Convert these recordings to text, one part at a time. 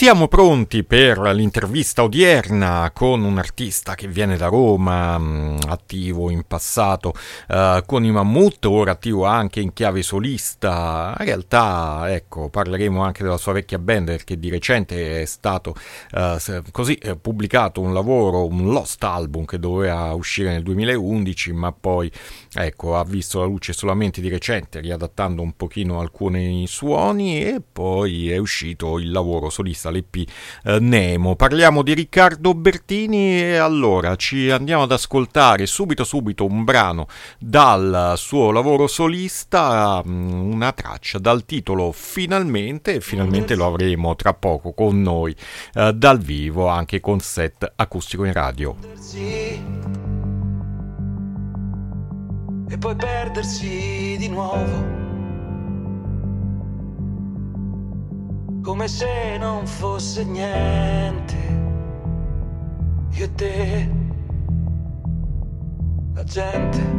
Siamo pronti per l'intervista odierna con un artista che viene da Roma, mm, attivo in passato uh, con i Mammut, ora attivo anche in chiave solista. In realtà, ecco, parleremo anche della sua vecchia band perché di recente è stato uh, così eh, pubblicato un lavoro, un lost album che doveva uscire nel 2011, ma poi ecco, ha visto la luce solamente di recente, riadattando un pochino alcuni suoni e poi è uscito il lavoro solista l'EP eh, Nemo. Parliamo di Riccardo Bertini e allora ci andiamo ad ascoltare subito subito un brano dal suo lavoro solista, mm, una traccia dal titolo Finalmente, e finalmente lo avremo tra poco con noi eh, dal vivo anche con set acustico in radio. E poi perdersi di nuovo come se non fosse niente. Io e te, la gente.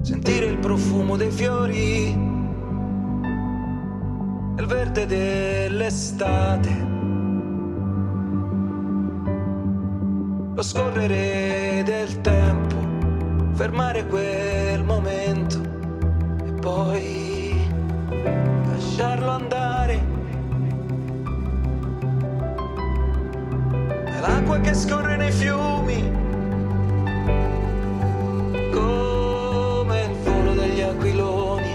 Sentire il profumo dei fiori, il verde dell'estate. Lo scorrere del tempo, fermare quel momento poi lasciarlo andare. L'acqua che scorre nei fiumi, come il volo degli aquiloni.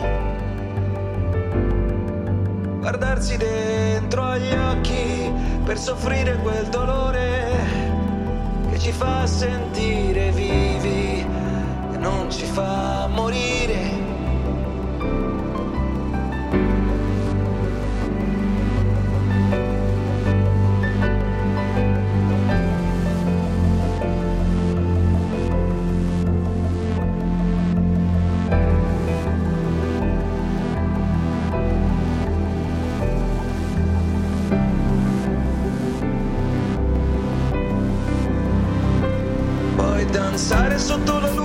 Guardarsi dentro agli occhi per soffrire quel dolore che ci fa sentire vivi e non ci fa morire. So todos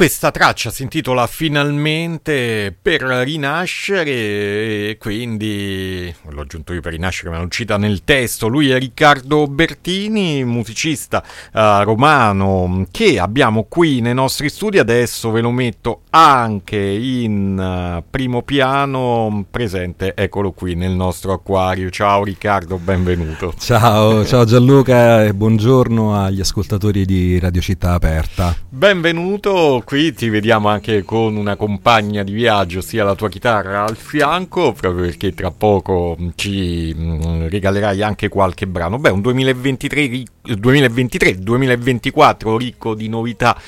questa traccia si intitola Finalmente per rinascere e quindi l'ho aggiunto io per rinascere ma non cita nel testo, lui è Riccardo Bertini, musicista uh, romano che abbiamo qui nei nostri studi, adesso ve lo metto anche in uh, primo piano, presente, eccolo qui nel nostro acquario, ciao Riccardo, benvenuto. Ciao, ciao Gianluca e buongiorno agli ascoltatori di Radio Città Aperta. Benvenuto qui ti vediamo anche con una compagna di viaggio, sia la tua chitarra al fianco, proprio perché tra poco ci regalerai anche qualche brano. Beh, un 2023 2023, 2024 ricco di novità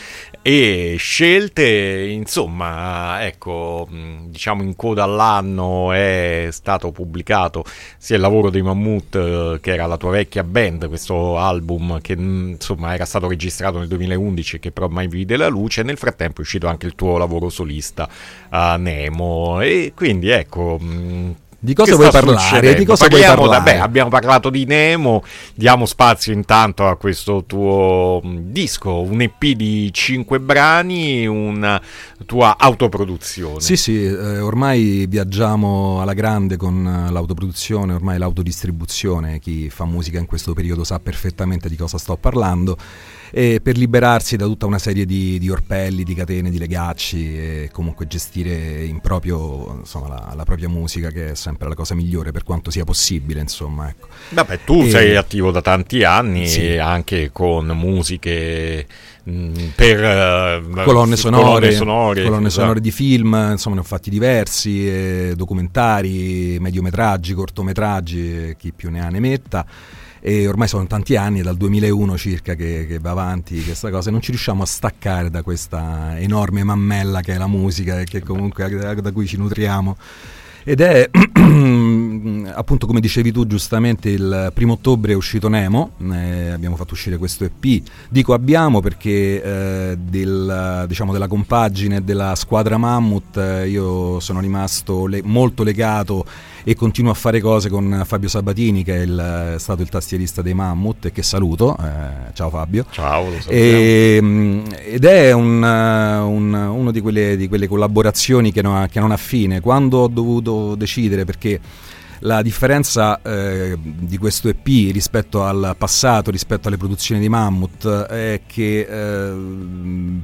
e scelte, insomma, ecco, diciamo in coda all'anno è stato pubblicato sia il lavoro dei Mammut eh, che era la tua vecchia band, questo album che insomma era stato registrato nel 2011 che però mai vide la luce, nel frattempo è uscito anche il tuo lavoro solista a Nemo. E quindi ecco di cosa vuoi parlare? Di cosa Parliamo, vuoi parlare? Vabbè, abbiamo parlato di Nemo, diamo spazio intanto a questo tuo mm, disco, un EP di 5 brani, una tua autoproduzione. Sì, sì, eh, ormai viaggiamo alla grande con l'autoproduzione, ormai l'autodistribuzione, chi fa musica in questo periodo sa perfettamente di cosa sto parlando e per liberarsi da tutta una serie di, di, orpelli, di catene, di legacci e comunque gestire in proprio insomma, la, la, propria musica che è sempre la cosa migliore per quanto sia possibile insomma ecco. Vabbè tu e, sei attivo da tanti anni sì. anche con musiche mm, per uh, colonne sonore, colonne sonore, colonne esatto. sonore di film, insomma ne ho fatti diversi, eh, documentari, mediometraggi, cortometraggi, chi più ne ha ne metta e ormai sono tanti anni, dal 2001 circa che, che va avanti questa cosa e non ci riusciamo a staccare da questa enorme mammella che è la musica e che comunque da cui ci nutriamo. Ed è appunto come dicevi tu giustamente il primo ottobre è uscito Nemo, eh, abbiamo fatto uscire questo EP. Dico abbiamo perché eh, del, diciamo, della compagine della squadra Mammut eh, io sono rimasto le- molto legato e continuo a fare cose con Fabio Sabatini che è, il, è stato il tastierista dei Mammut e che saluto. Eh, ciao Fabio. Ciao. E, ehm, ed è un, un, uno di quelle, di quelle collaborazioni che non, che non ha fine. Quando ho dovuto decidere perché la differenza eh, di questo EP rispetto al passato, rispetto alle produzioni di Mammut, è che eh,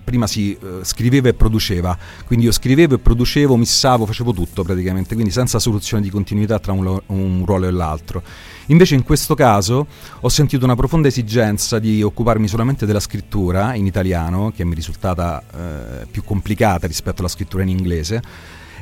prima si eh, scriveva e produceva, quindi io scrivevo e producevo, missavo, facevo tutto praticamente, quindi senza soluzione di continuità tra un, un ruolo e l'altro. Invece in questo caso ho sentito una profonda esigenza di occuparmi solamente della scrittura in italiano, che mi è risultata eh, più complicata rispetto alla scrittura in inglese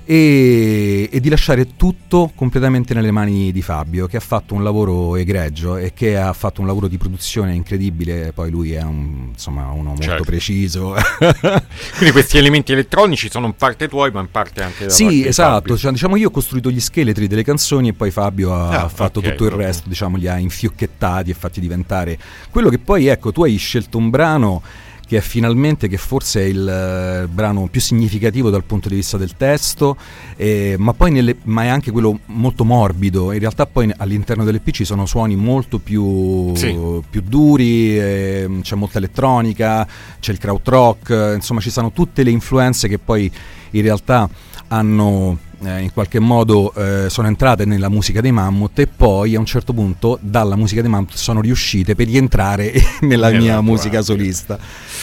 e, e, di lasciare tutto completamente nelle mani di Fabio che ha fatto un lavoro egregio e che ha fatto un lavoro di produzione incredibile poi lui è un, insomma, uno molto certo. preciso quindi questi elementi elettronici sono in parte tuoi ma in parte anche da sì esatto cioè, diciamo io ho costruito gli scheletri delle canzoni e poi Fabio ha ah, fatto okay, tutto il okay. resto diciamo li ha infiocchettati e fatti diventare quello che poi ecco tu hai scelto un brano che è finalmente, che forse è il uh, brano più significativo dal punto di vista del testo, eh, ma, poi nelle, ma è anche quello molto morbido. In realtà poi all'interno dell'EP ci sono suoni molto più, sì. più duri, eh, c'è molta elettronica, c'è il krautrock, insomma ci sono tutte le influenze che poi in realtà hanno eh, in qualche modo eh, sono entrate nella musica dei Mammut e poi a un certo punto dalla musica dei Mammut sono riuscite per rientrare nella mia esatto, musica solista.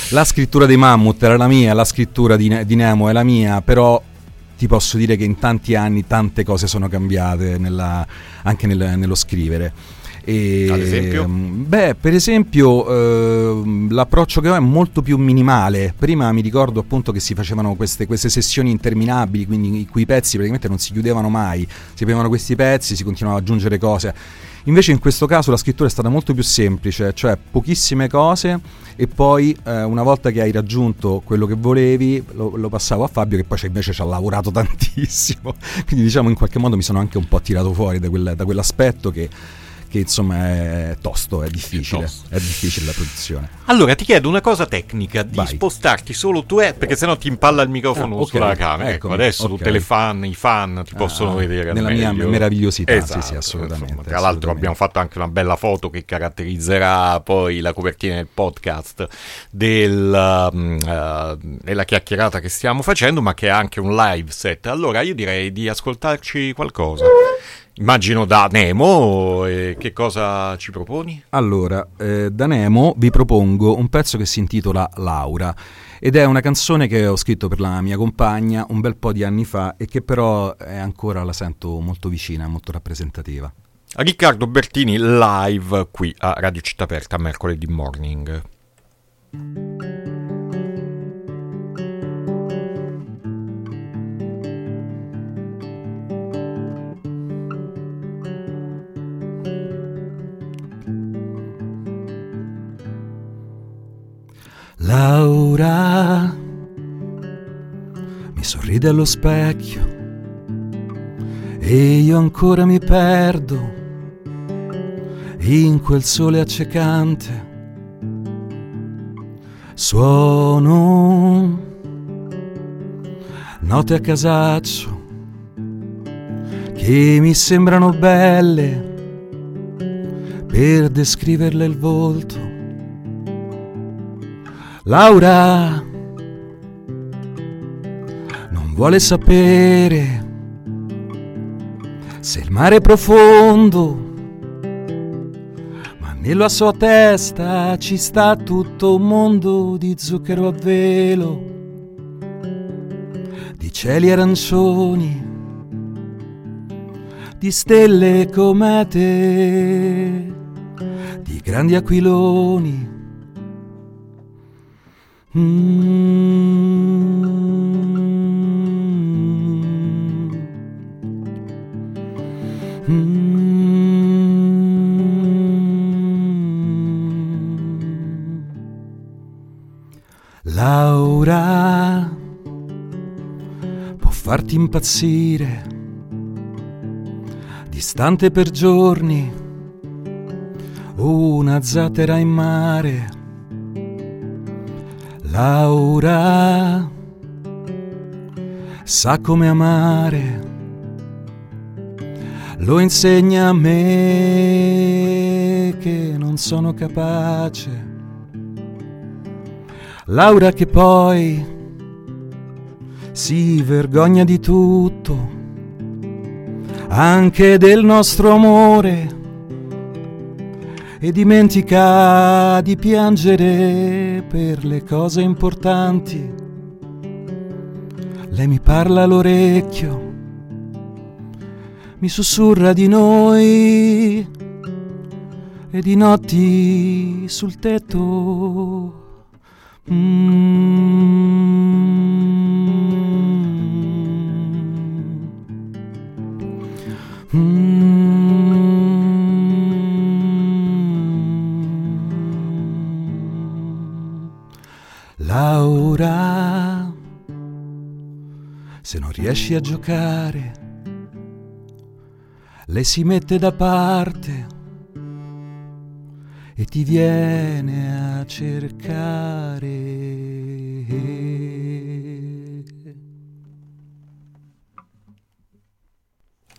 La scrittura dei Mammut era la mia, la scrittura di, di Nemo è la mia, però ti posso dire che in tanti anni tante cose sono cambiate nella, anche nel, nello scrivere. E, Ad esempio? Mm, beh, per esempio eh, l'approccio che ho è molto più minimale. Prima mi ricordo appunto che si facevano queste, queste sessioni interminabili, quindi in cui i pezzi praticamente non si chiudevano mai, si avevano questi pezzi, si continuava ad aggiungere cose. Invece in questo caso la scrittura è stata molto più semplice, cioè pochissime cose e poi eh, una volta che hai raggiunto quello che volevi lo, lo passavo a Fabio che poi invece ci ha lavorato tantissimo. Quindi diciamo in qualche modo mi sono anche un po' tirato fuori da, quel, da quell'aspetto che che insomma è tosto, è difficile, è, difficile la produzione. Allora ti chiedo una cosa tecnica, di Vai. spostarti solo tu, eh, perché sennò ti impalla il microfono ah, okay. sulla camera. Ecco, ecco adesso okay. tutte le fan, i fan ti ah, possono vedere. Nella mia meravigliosità, esatto, sì, sì, assolutamente. Insomma, tra l'altro abbiamo fatto anche una bella foto che caratterizzerà poi la copertina del podcast del, uh, della chiacchierata che stiamo facendo, ma che è anche un live set. Allora io direi di ascoltarci qualcosa. Immagino da Nemo, e che cosa ci proponi? Allora, eh, da Nemo vi propongo un pezzo che si intitola Laura ed è una canzone che ho scritto per la mia compagna un bel po' di anni fa e che però è ancora la sento molto vicina, molto rappresentativa. Riccardo Bertini live qui a Radio Città Aperta mercoledì morning. Laura mi sorride allo specchio e io ancora mi perdo in quel sole accecante. Suono note a casaccio che mi sembrano belle per descriverle il volto. Laura non vuole sapere se il mare è profondo, ma nella sua testa ci sta tutto un mondo di zucchero a velo, di cieli arancioni, di stelle e comete, di grandi aquiloni. Mm. Laura può farti impazzire, distante per giorni, una zattera in mare. Laura sa come amare lo insegna a me che non sono capace. Laura che poi si vergogna di tutto, anche del nostro amore, e dimentica di piangere per le cose importanti. Lei mi parla all'orecchio mi sussurra di noi e di notti sul tetto. Mm. Se non riesci a giocare, le si mette da parte e ti viene a cercare.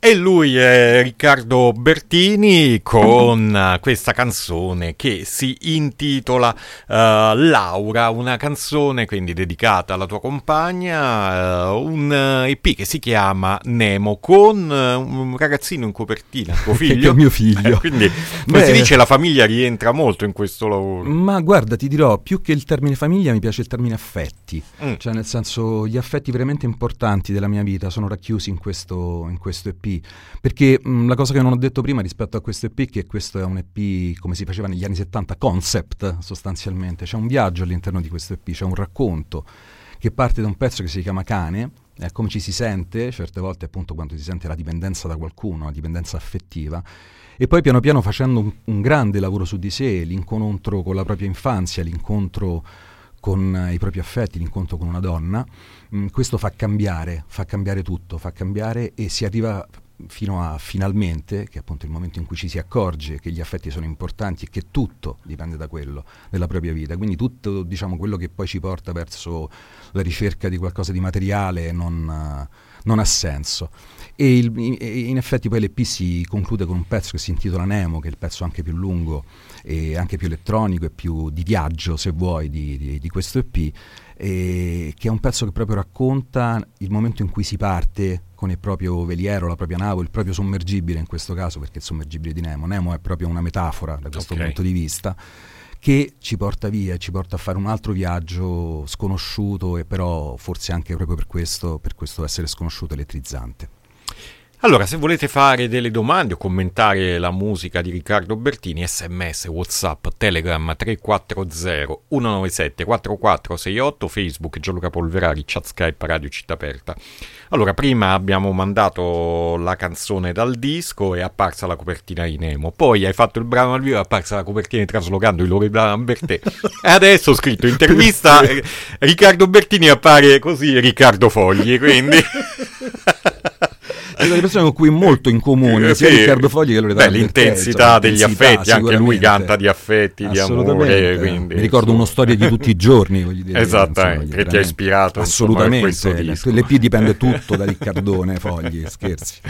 E lui è Riccardo Bertini con questa canzone che si intitola uh, Laura, una canzone quindi dedicata alla tua compagna, uh, un EP che si chiama Nemo con un ragazzino in copertina, tuo figlio. che mio figlio. Eh, quindi, come Beh, si dice, la famiglia rientra molto in questo lavoro. Ma guarda, ti dirò, più che il termine famiglia mi piace il termine affetti, mm. cioè nel senso gli affetti veramente importanti della mia vita sono racchiusi in questo, in questo EP perché mh, la cosa che non ho detto prima rispetto a questo EP è che questo è un EP come si faceva negli anni 70, concept sostanzialmente, c'è un viaggio all'interno di questo EP, c'è un racconto che parte da un pezzo che si chiama Cane, è come ci si sente, certe volte appunto quando si sente la dipendenza da qualcuno, la dipendenza affettiva, e poi piano piano facendo un, un grande lavoro su di sé, l'incontro con la propria infanzia, l'incontro con i propri affetti, l'incontro con una donna, mh, questo fa cambiare, fa cambiare tutto, fa cambiare e si arriva fino a finalmente, che è appunto il momento in cui ci si accorge che gli affetti sono importanti e che tutto dipende da quello, della propria vita. Quindi tutto diciamo, quello che poi ci porta verso la ricerca di qualcosa di materiale non, uh, non ha senso. E il, in effetti poi l'EP si conclude con un pezzo che si intitola Nemo, che è il pezzo anche più lungo e anche più elettronico e più di viaggio, se vuoi, di, di, di questo EP eh, che è un pezzo che proprio racconta il momento in cui si parte con il proprio veliero, la propria nave, il proprio sommergibile in questo caso, perché il sommergibile di Nemo, Nemo è proprio una metafora da questo okay. punto di vista, che ci porta via, ci porta a fare un altro viaggio sconosciuto e però forse anche proprio per questo, per questo essere sconosciuto elettrizzante. Allora, se volete fare delle domande o commentare la musica di Riccardo Bertini, sms, whatsapp, telegram 340 197 4468, facebook Gianluca Polverari, chat skype Radio Città Aperta. Allora, prima abbiamo mandato la canzone dal disco e è apparsa la copertina di Nemo, poi hai fatto il brano al vivo e è apparsa la copertina di Traslocando di Loredana Bertè e adesso ho scritto intervista Riccardo Bertini appare così Riccardo Fogli, quindi... delle persone con cui molto in comune, eh, sia sì. Riccardo Fogli che Loredana Beh, l'intensità degli affetti, anche lui canta di affetti, di amore. Quindi, Mi ricordo uno storia di tutti i giorni, voglio dire. Esattamente, che ti ha ispirato. Assolutamente, l'EP dipende tutto da Riccardone Fogli, scherzi.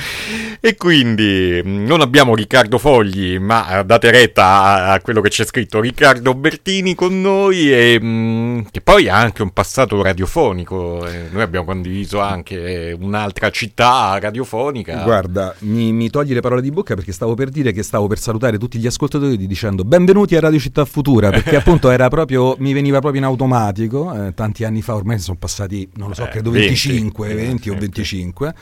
E quindi mm, non abbiamo Riccardo Fogli, ma date retta a, quello che c'è scritto Riccardo Bertini con noi e mm, che poi ha anche un passato radiofonico. Eh, noi abbiamo condiviso anche un'altra città radiofonica radiofonica. Guarda, mi, mi, togli le parole di bocca perché stavo per dire che stavo per salutare tutti gli ascoltatori dicendo benvenuti a Radio Città Futura, perché appunto era proprio, mi veniva proprio in automatico, eh, tanti anni fa, ormai sono passati, non lo so, eh, credo 25, 20, 20 o 25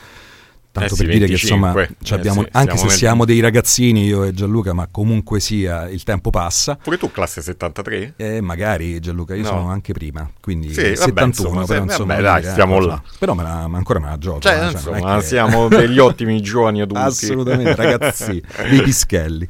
tanto eh sì, per dire 25, che insomma abbiamo, eh sì, anche se nel... siamo dei ragazzini io e Gianluca ma comunque sia il tempo passa. Pure tu classe 73? Eh, magari Gianluca io no. sono anche prima quindi sì, 71 vabbè, insomma, però, insomma, vabbè, dai, stiamo là. però me la, ancora me la gioco cioè, cioè, insomma che... siamo degli ottimi giovani adulti. Assolutamente ragazzi dei pischelli.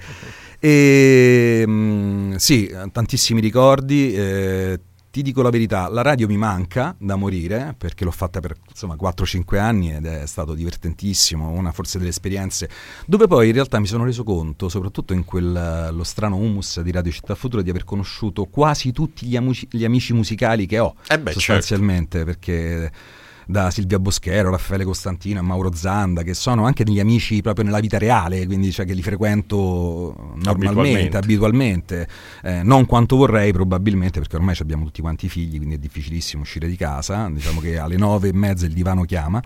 E mh, mm, sì tantissimi ricordi eh, ti dico la verità, la radio mi manca da morire perché l'ho fatta per insomma 4-5 anni ed è stato divertentissimo, una forse delle esperienze dove poi in realtà mi sono reso conto, soprattutto in quello strano humus di Radio Città Futura, di aver conosciuto quasi tutti gli, amici, gli amici musicali che ho, eh beh, certo. sostanzialmente, certo. perché da Silvia Boschero, Raffaele Costantino Mauro Zanda, che sono anche degli amici proprio nella vita reale, quindi cioè, che li frequento normalmente, abitualmente, abitualmente. Eh, non quanto vorrei probabilmente, perché ormai abbiamo tutti quanti figli, quindi è difficilissimo uscire di casa, diciamo che alle nove e mezza il divano chiama.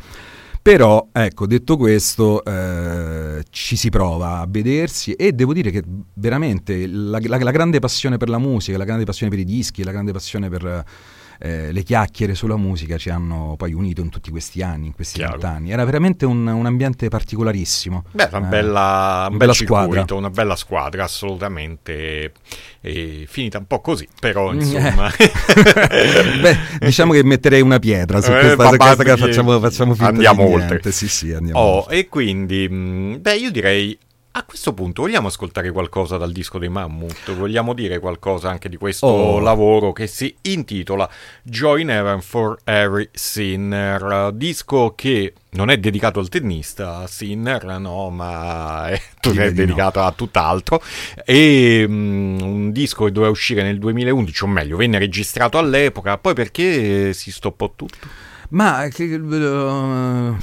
Però, ecco, detto questo, eh, ci si prova a vedersi e devo dire che veramente la, la, la, grande passione per la musica, la grande passione per i dischi, la grande passione per eh, le chiacchiere sulla musica ci hanno poi unito in tutti questi anni, in questi vent'anni. Era veramente un, un, ambiente particolarissimo. Beh, una bella, eh, una bella squadra. Una bella squadra, assolutamente. E finita un po' così, però mm, insomma. Beh, diciamo che metterei una pietra su eh, questa cosa che facciamo, facciamo finta Andiamo oltre. Sì, sì, andiamo oh, oltre. E quindi, mm, beh, io direi a questo punto vogliamo ascoltare qualcosa dal disco dei Mammut? Vogliamo dire qualcosa anche di questo oh. lavoro che si intitola Joy Heaven for Every Sinner, disco che non è dedicato al tennista, Sinner, no, ma è, è dedicato no. a tutt'altro. E um, un disco che doveva uscire nel 2011, o meglio, venne registrato all'epoca, poi perché si stoppò tutto? Ma... Che, uh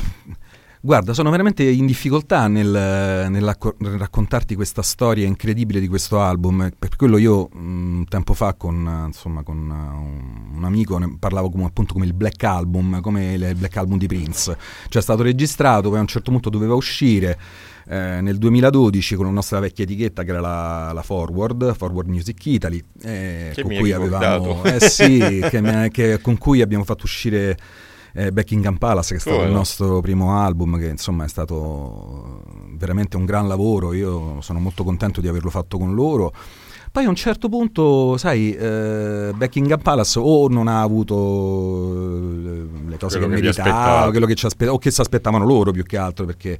Guarda, sono veramente in difficoltà nel, nel, nel, raccontarti questa storia incredibile di questo album. Per quello io un tempo fa con, insomma, con un, un, amico ne parlavo come, appunto come il Black Album, come il Black Album di Prince. Cioè è stato registrato, poi a un certo punto doveva uscire. Eh, nel 2012 con la nostra vecchia etichetta che era la, la Forward, Forward Music Italy, eh, con, cui avevamo, eh, sì, che, che, con cui abbiamo fatto uscire eh, Buckingham Palace, che è stato oh, il nostro primo album, che insomma è stato veramente un gran lavoro. Io sono molto contento di averlo fatto con loro. Poi a un certo punto, sai, eh, Buckingham Palace o non ha avuto eh, le cose quello che, che meritava, quello che ci aspettava, o che si aspettavano loro più che altro, perché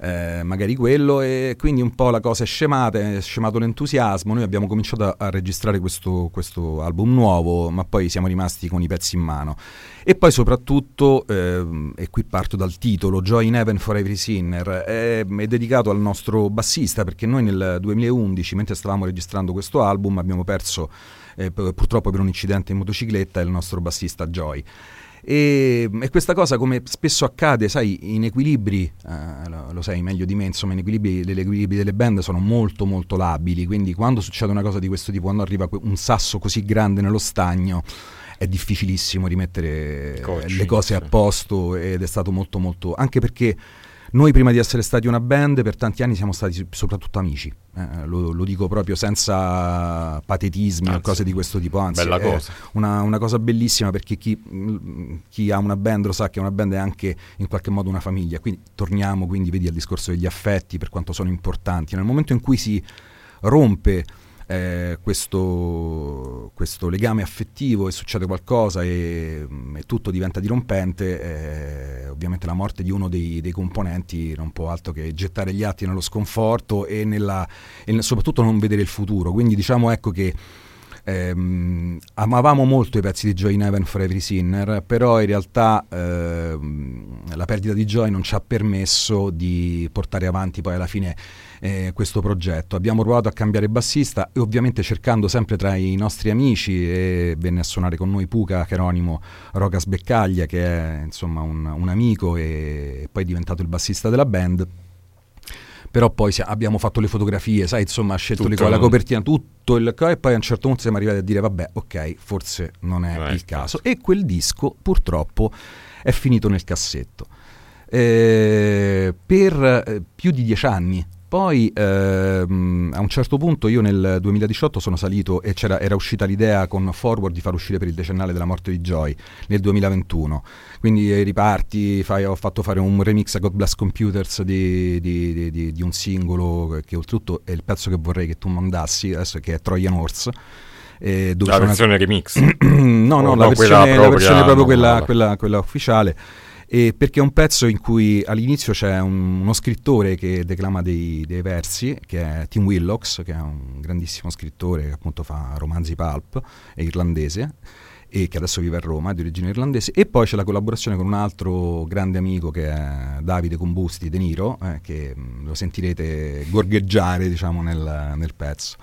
eh, magari quello e quindi un po' la cosa è scemata, è scemato l'entusiasmo, noi abbiamo cominciato a, a registrare questo, questo, album nuovo ma poi siamo rimasti con i pezzi in mano e poi soprattutto, eh, e qui parto dal titolo, Joy in Heaven for Every Sinner, è, è dedicato al nostro bassista perché noi nel 2011 mentre stavamo registrando questo album abbiamo perso eh, purtroppo per un incidente in motocicletta il nostro bassista Joy. E, e, questa cosa, come spesso accade, sai, in equilibri, eh, lo, lo, sai meglio di me, insomma, in equilibri, gli equilibri delle band sono molto molto labili, quindi quando succede una cosa di questo tipo, quando arriva un sasso così grande nello stagno, è difficilissimo rimettere Coach, le cose a posto ed è stato molto molto... anche perché noi prima di essere stati una band per tanti anni siamo stati soprattutto amici, eh, lo, lo, dico proprio senza patetismi o cose di questo tipo, anzi bella è una, una, cosa bellissima perché chi, chi, ha una band lo sa che una band è anche in qualche modo una famiglia, quindi torniamo quindi vedi al discorso degli affetti per quanto sono importanti, nel momento in cui si rompe eh, questo, questo, legame affettivo e succede qualcosa e, e tutto diventa dirompente, eh, ovviamente la morte di uno dei, dei, componenti non può altro che gettare gli atti nello sconforto e, nella, e soprattutto non vedere il futuro. Quindi diciamo ecco che ehm, amavamo molto i pezzi di Joy in Heaven for Every Sinner, però in realtà ehm, la perdita di Joy non ci ha permesso di portare avanti poi alla fine eh, questo progetto. Abbiamo provato a cambiare bassista e ovviamente cercando sempre tra i nostri amici e venne a suonare con noi Puca Cheronimo Rocas Beccaglia che è insomma un, un amico e poi è diventato il bassista della band però poi abbiamo fatto le fotografie, sai, insomma, ha scelto tutto, le, la copertina, tutto il e poi a un certo punto siamo arrivati a dire vabbè, ok, forse non è Vai, il caso. E quel disco purtroppo è finito nel cassetto. Eh, per eh, più di dieci anni poi ehm, a un certo punto io nel 2018 sono salito e era uscita l'idea con Forward di far uscire per il decennale della morte di Joy nel 2021. Quindi riparti, fai, ho fatto fare un remix a God Bless Computers di, di, di, di, un singolo che oltretutto è il pezzo che vorrei che tu mandassi adesso che è Trojan Horse. Eh, la versione una... remix? no, no, la, versione, la versione proprio quella, quella, quella ufficiale e perché è un pezzo in cui all'inizio c'è un, uno scrittore che declama dei, dei, versi, che è Tim Willocks, che è un grandissimo scrittore che appunto fa romanzi pulp, è irlandese e che adesso vive a Roma, di origine irlandese, e poi c'è la collaborazione con un altro grande amico che è Davide Combusti De Niro, eh, che lo sentirete gorgheggiare diciamo nel, nel pezzo.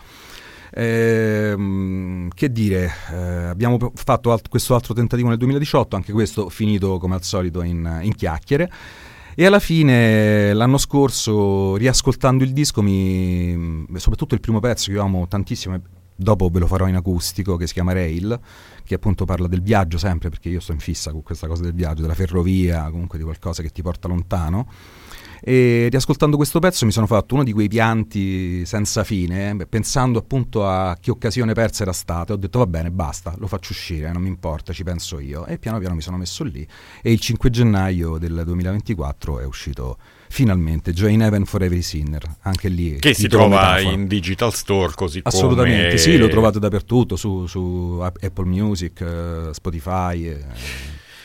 Eh, che dire, eh, abbiamo fatto alt- questo altro tentativo nel 2018, anche questo finito come al solito in, in chiacchiere. E alla fine, l'anno scorso, riascoltando il disco, mi, soprattutto il primo pezzo che io amo tantissimo, dopo ve lo farò in acustico, che si chiama Rail, che appunto parla del viaggio sempre, perché io sto in fissa con questa cosa del viaggio, della ferrovia, comunque di qualcosa che ti porta lontano. E riascoltando questo pezzo mi sono fatto uno di quei pianti senza fine, eh, pensando appunto a che occasione persa era stata. Ho detto va bene, basta, lo faccio uscire, non mi importa, ci penso io. E piano piano mi sono messo lì e il 5 gennaio del 2024 è uscito finalmente Joy in Heaven for Every Sinner anche lì che si trova metafora. in digital store così assolutamente come... sì lo trovate dappertutto su, su Apple Music uh, Spotify eh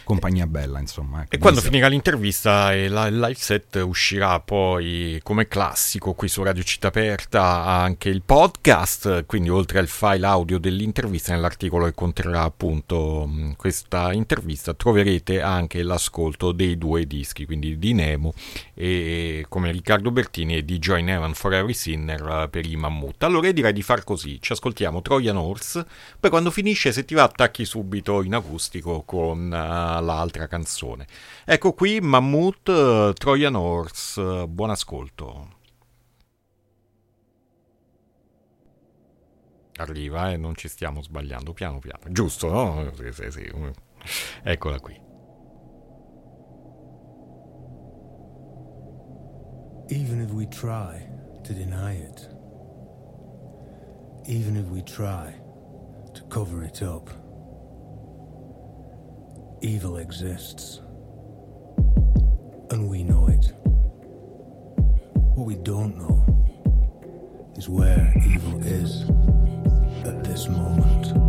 compagnia bella, insomma. Ecco, e quando finirà l'intervista e la, il live set uscirà poi come classico qui su Radio Città Aperta anche il podcast, quindi oltre al file audio dell'intervista nell'articolo che conterrà appunto questa intervista troverete anche l'ascolto dei due dischi, quindi di Nemo e come Riccardo Bertini e di Joy Evan for Every Sinner per i Mammut. Allora direi di far così, ci ascoltiamo Trojan Horse, poi quando finisce se ti va attacchi subito in acustico con uh, l'altra canzone. Ecco qui Mammut, Trojan Horse, buon ascolto. Arriva e eh, non ci stiamo sbagliando, piano piano. Giusto, no? Sì, sì, sì. Eccola qui. Even if we try to deny it, even if we try to cover it up. Evil exists. And we know it. What we don't know is where evil is at this moment.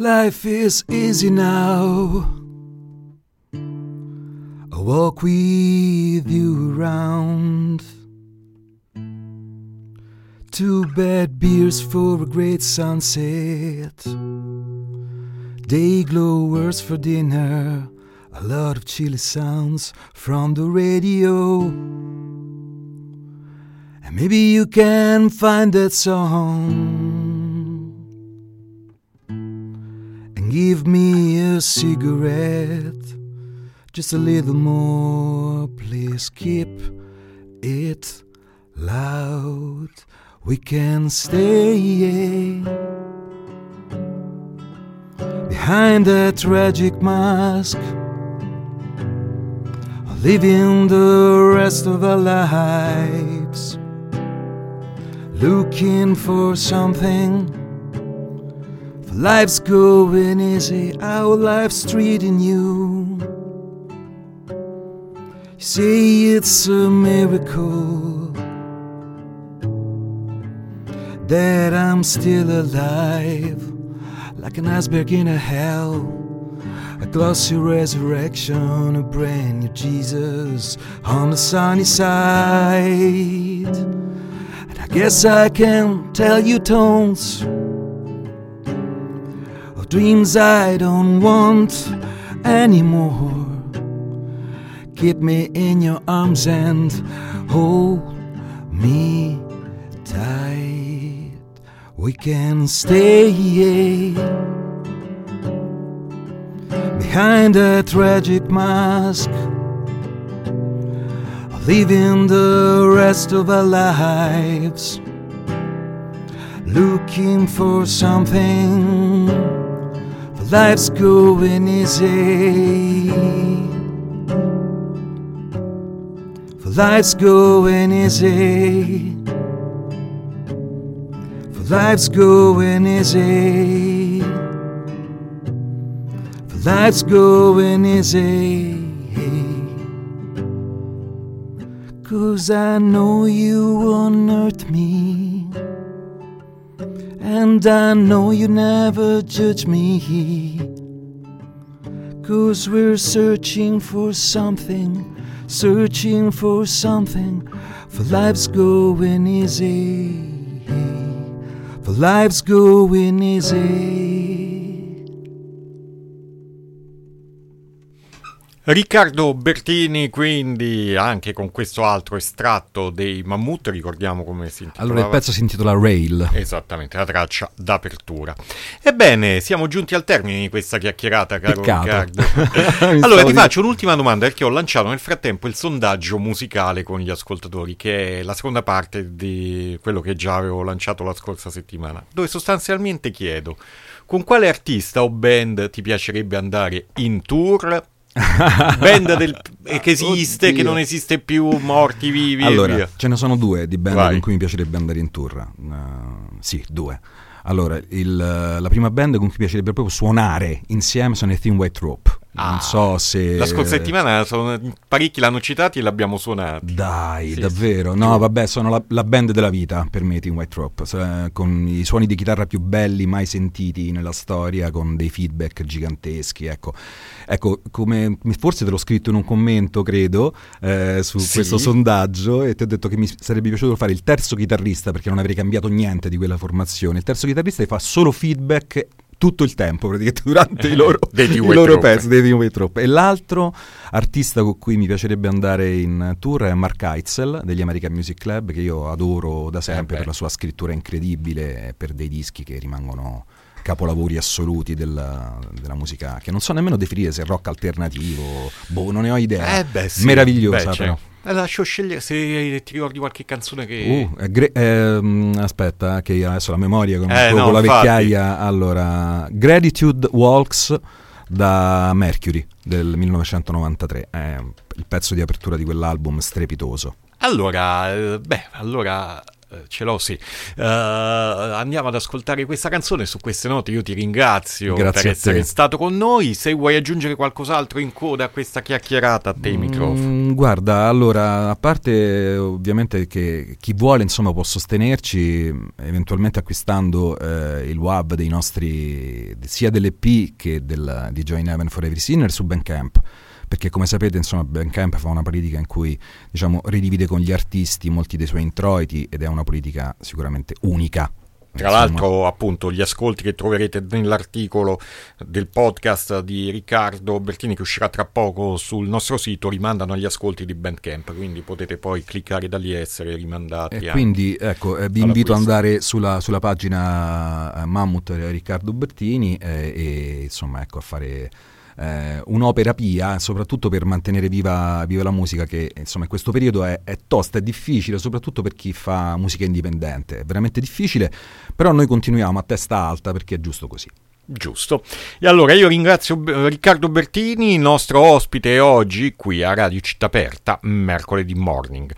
Life is easy now. I walk with you around. Two bad beers for a great sunset. Day glowers for dinner. A lot of chilly sounds from the radio. And maybe you can find that song. Give me a cigarette. Just a little more, please keep it loud. We can stay behind that tragic mask, living the rest of our lives, looking for something. Life's going easy, our life's treating you. You say it's a miracle that I'm still alive, like an iceberg in a hell, a glossy resurrection, a brand new Jesus on the sunny side. And I guess I can tell you tones dreams I don't want anymore. Keep me in your arms and hold me tight. We can stay behind a tragic mask, living the rest of our lives, looking for something. Life's going easy. For life's going easy. For life's going easy. For life's going easy. Cause I know you unearthed me. And I know you never judge me. Cause we're searching for something searching for something, for life's going easy. For life's going easy. Riccardo Bertini, quindi anche con questo altro estratto dei Mammut, ricordiamo come si intitola. Allora il pezzo si intitola Rail. Esattamente, la traccia d'apertura. Ebbene, siamo giunti al termine di questa chiacchierata, caro Peccato. Riccardo. allora ti faccio un'ultima domanda perché ho lanciato nel frattempo il sondaggio musicale con gli ascoltatori, che è la seconda parte di quello che già avevo lanciato la scorsa settimana, dove sostanzialmente chiedo con quale artista o band ti piacerebbe andare in tour band del, che esiste, Oddio. che non esiste più, morti, vivi allora, ce ne sono due di band Vai. con cui mi piacerebbe andare in tour. Uh, sì, due. Allora, il, la prima band con cui mi piacerebbe proprio suonare insieme sono i Thin White Rope. Ah, non so se... La scorsa settimana sono, parecchi l'hanno citati e l'abbiamo suonato. Dai, Sì, davvero? sì. No, vabbè, sono la, la band della vita per me, Team White Rope, Se- con i suoni di chitarra più belli mai sentiti nella storia, con dei feedback giganteschi. Ecco, ecco come forse te l'ho scritto in un commento, credo, eh, su Sì. questo sondaggio, e ti ho detto che mi sarebbe piaciuto fare il terzo chitarrista perché non avrei cambiato niente di quella formazione. Il terzo chitarrista che fa solo feedback tutto il tempo, praticamente durante i loro, Dei Team i loro pezzi dei White Rope. E l'altro artista con cui mi piacerebbe andare in tour è Mark Heitzel degli American Music Club, che io adoro da sempre Eh per la sua scrittura incredibile per dei dischi che rimangono capolavori assoluti della, della musica, che non so nemmeno definire se è rock alternativo, boh, non ne ho idea. Eh beh, sì. Meravigliosa Beh, però. Eh, lascio scegliere se ti ricordi qualche canzone che... Uh, gre- ehm, aspetta, che io adesso la memoria con, Eh, con no, la infatti. vecchiaia. Allora, Gratitude Walks da Mercury del 1993. È il pezzo di apertura di quell'album strepitoso. Allora, eh, beh, allora eh, ce l'ho sì. Eh, andiamo ad ascoltare questa canzone. Su queste note io ti ringrazio Grazie per essere stato con noi. Se vuoi aggiungere qualcos'altro in coda a questa chiacchierata, a te i microfoni. Guarda, allora, a parte ovviamente che chi vuole insomma può sostenerci eventualmente acquistando eh, il WAV dei nostri sia dell'EP che del, di Join Heaven for Every Sinner su Bandcamp. Perché come sapete insomma Bandcamp fa una politica in cui diciamo ridivide con gli artisti molti dei suoi introiti ed è una politica sicuramente unica tra l'altro, appunto, gli ascolti che troverete nell'articolo del podcast di Riccardo Bertini che uscirà tra poco sul nostro sito rimandano agli ascolti di Bandcamp, quindi potete poi cliccare da lì e essere rimandati. E quindi ecco, eh, vi invito ad andare sulla, sulla pagina eh, Mammut Riccardo Bertini eh, e insomma ecco a fare eh, un'opera pia, soprattutto per mantenere viva, viva, la musica, che insomma in questo periodo è, è, tosta, è difficile, soprattutto per chi fa musica indipendente, è veramente difficile, però noi continuiamo a testa alta perché è giusto così. Giusto. E allora io ringrazio Riccardo Bertini, nostro ospite oggi qui a Radio Città Aperta, mercoledì morning.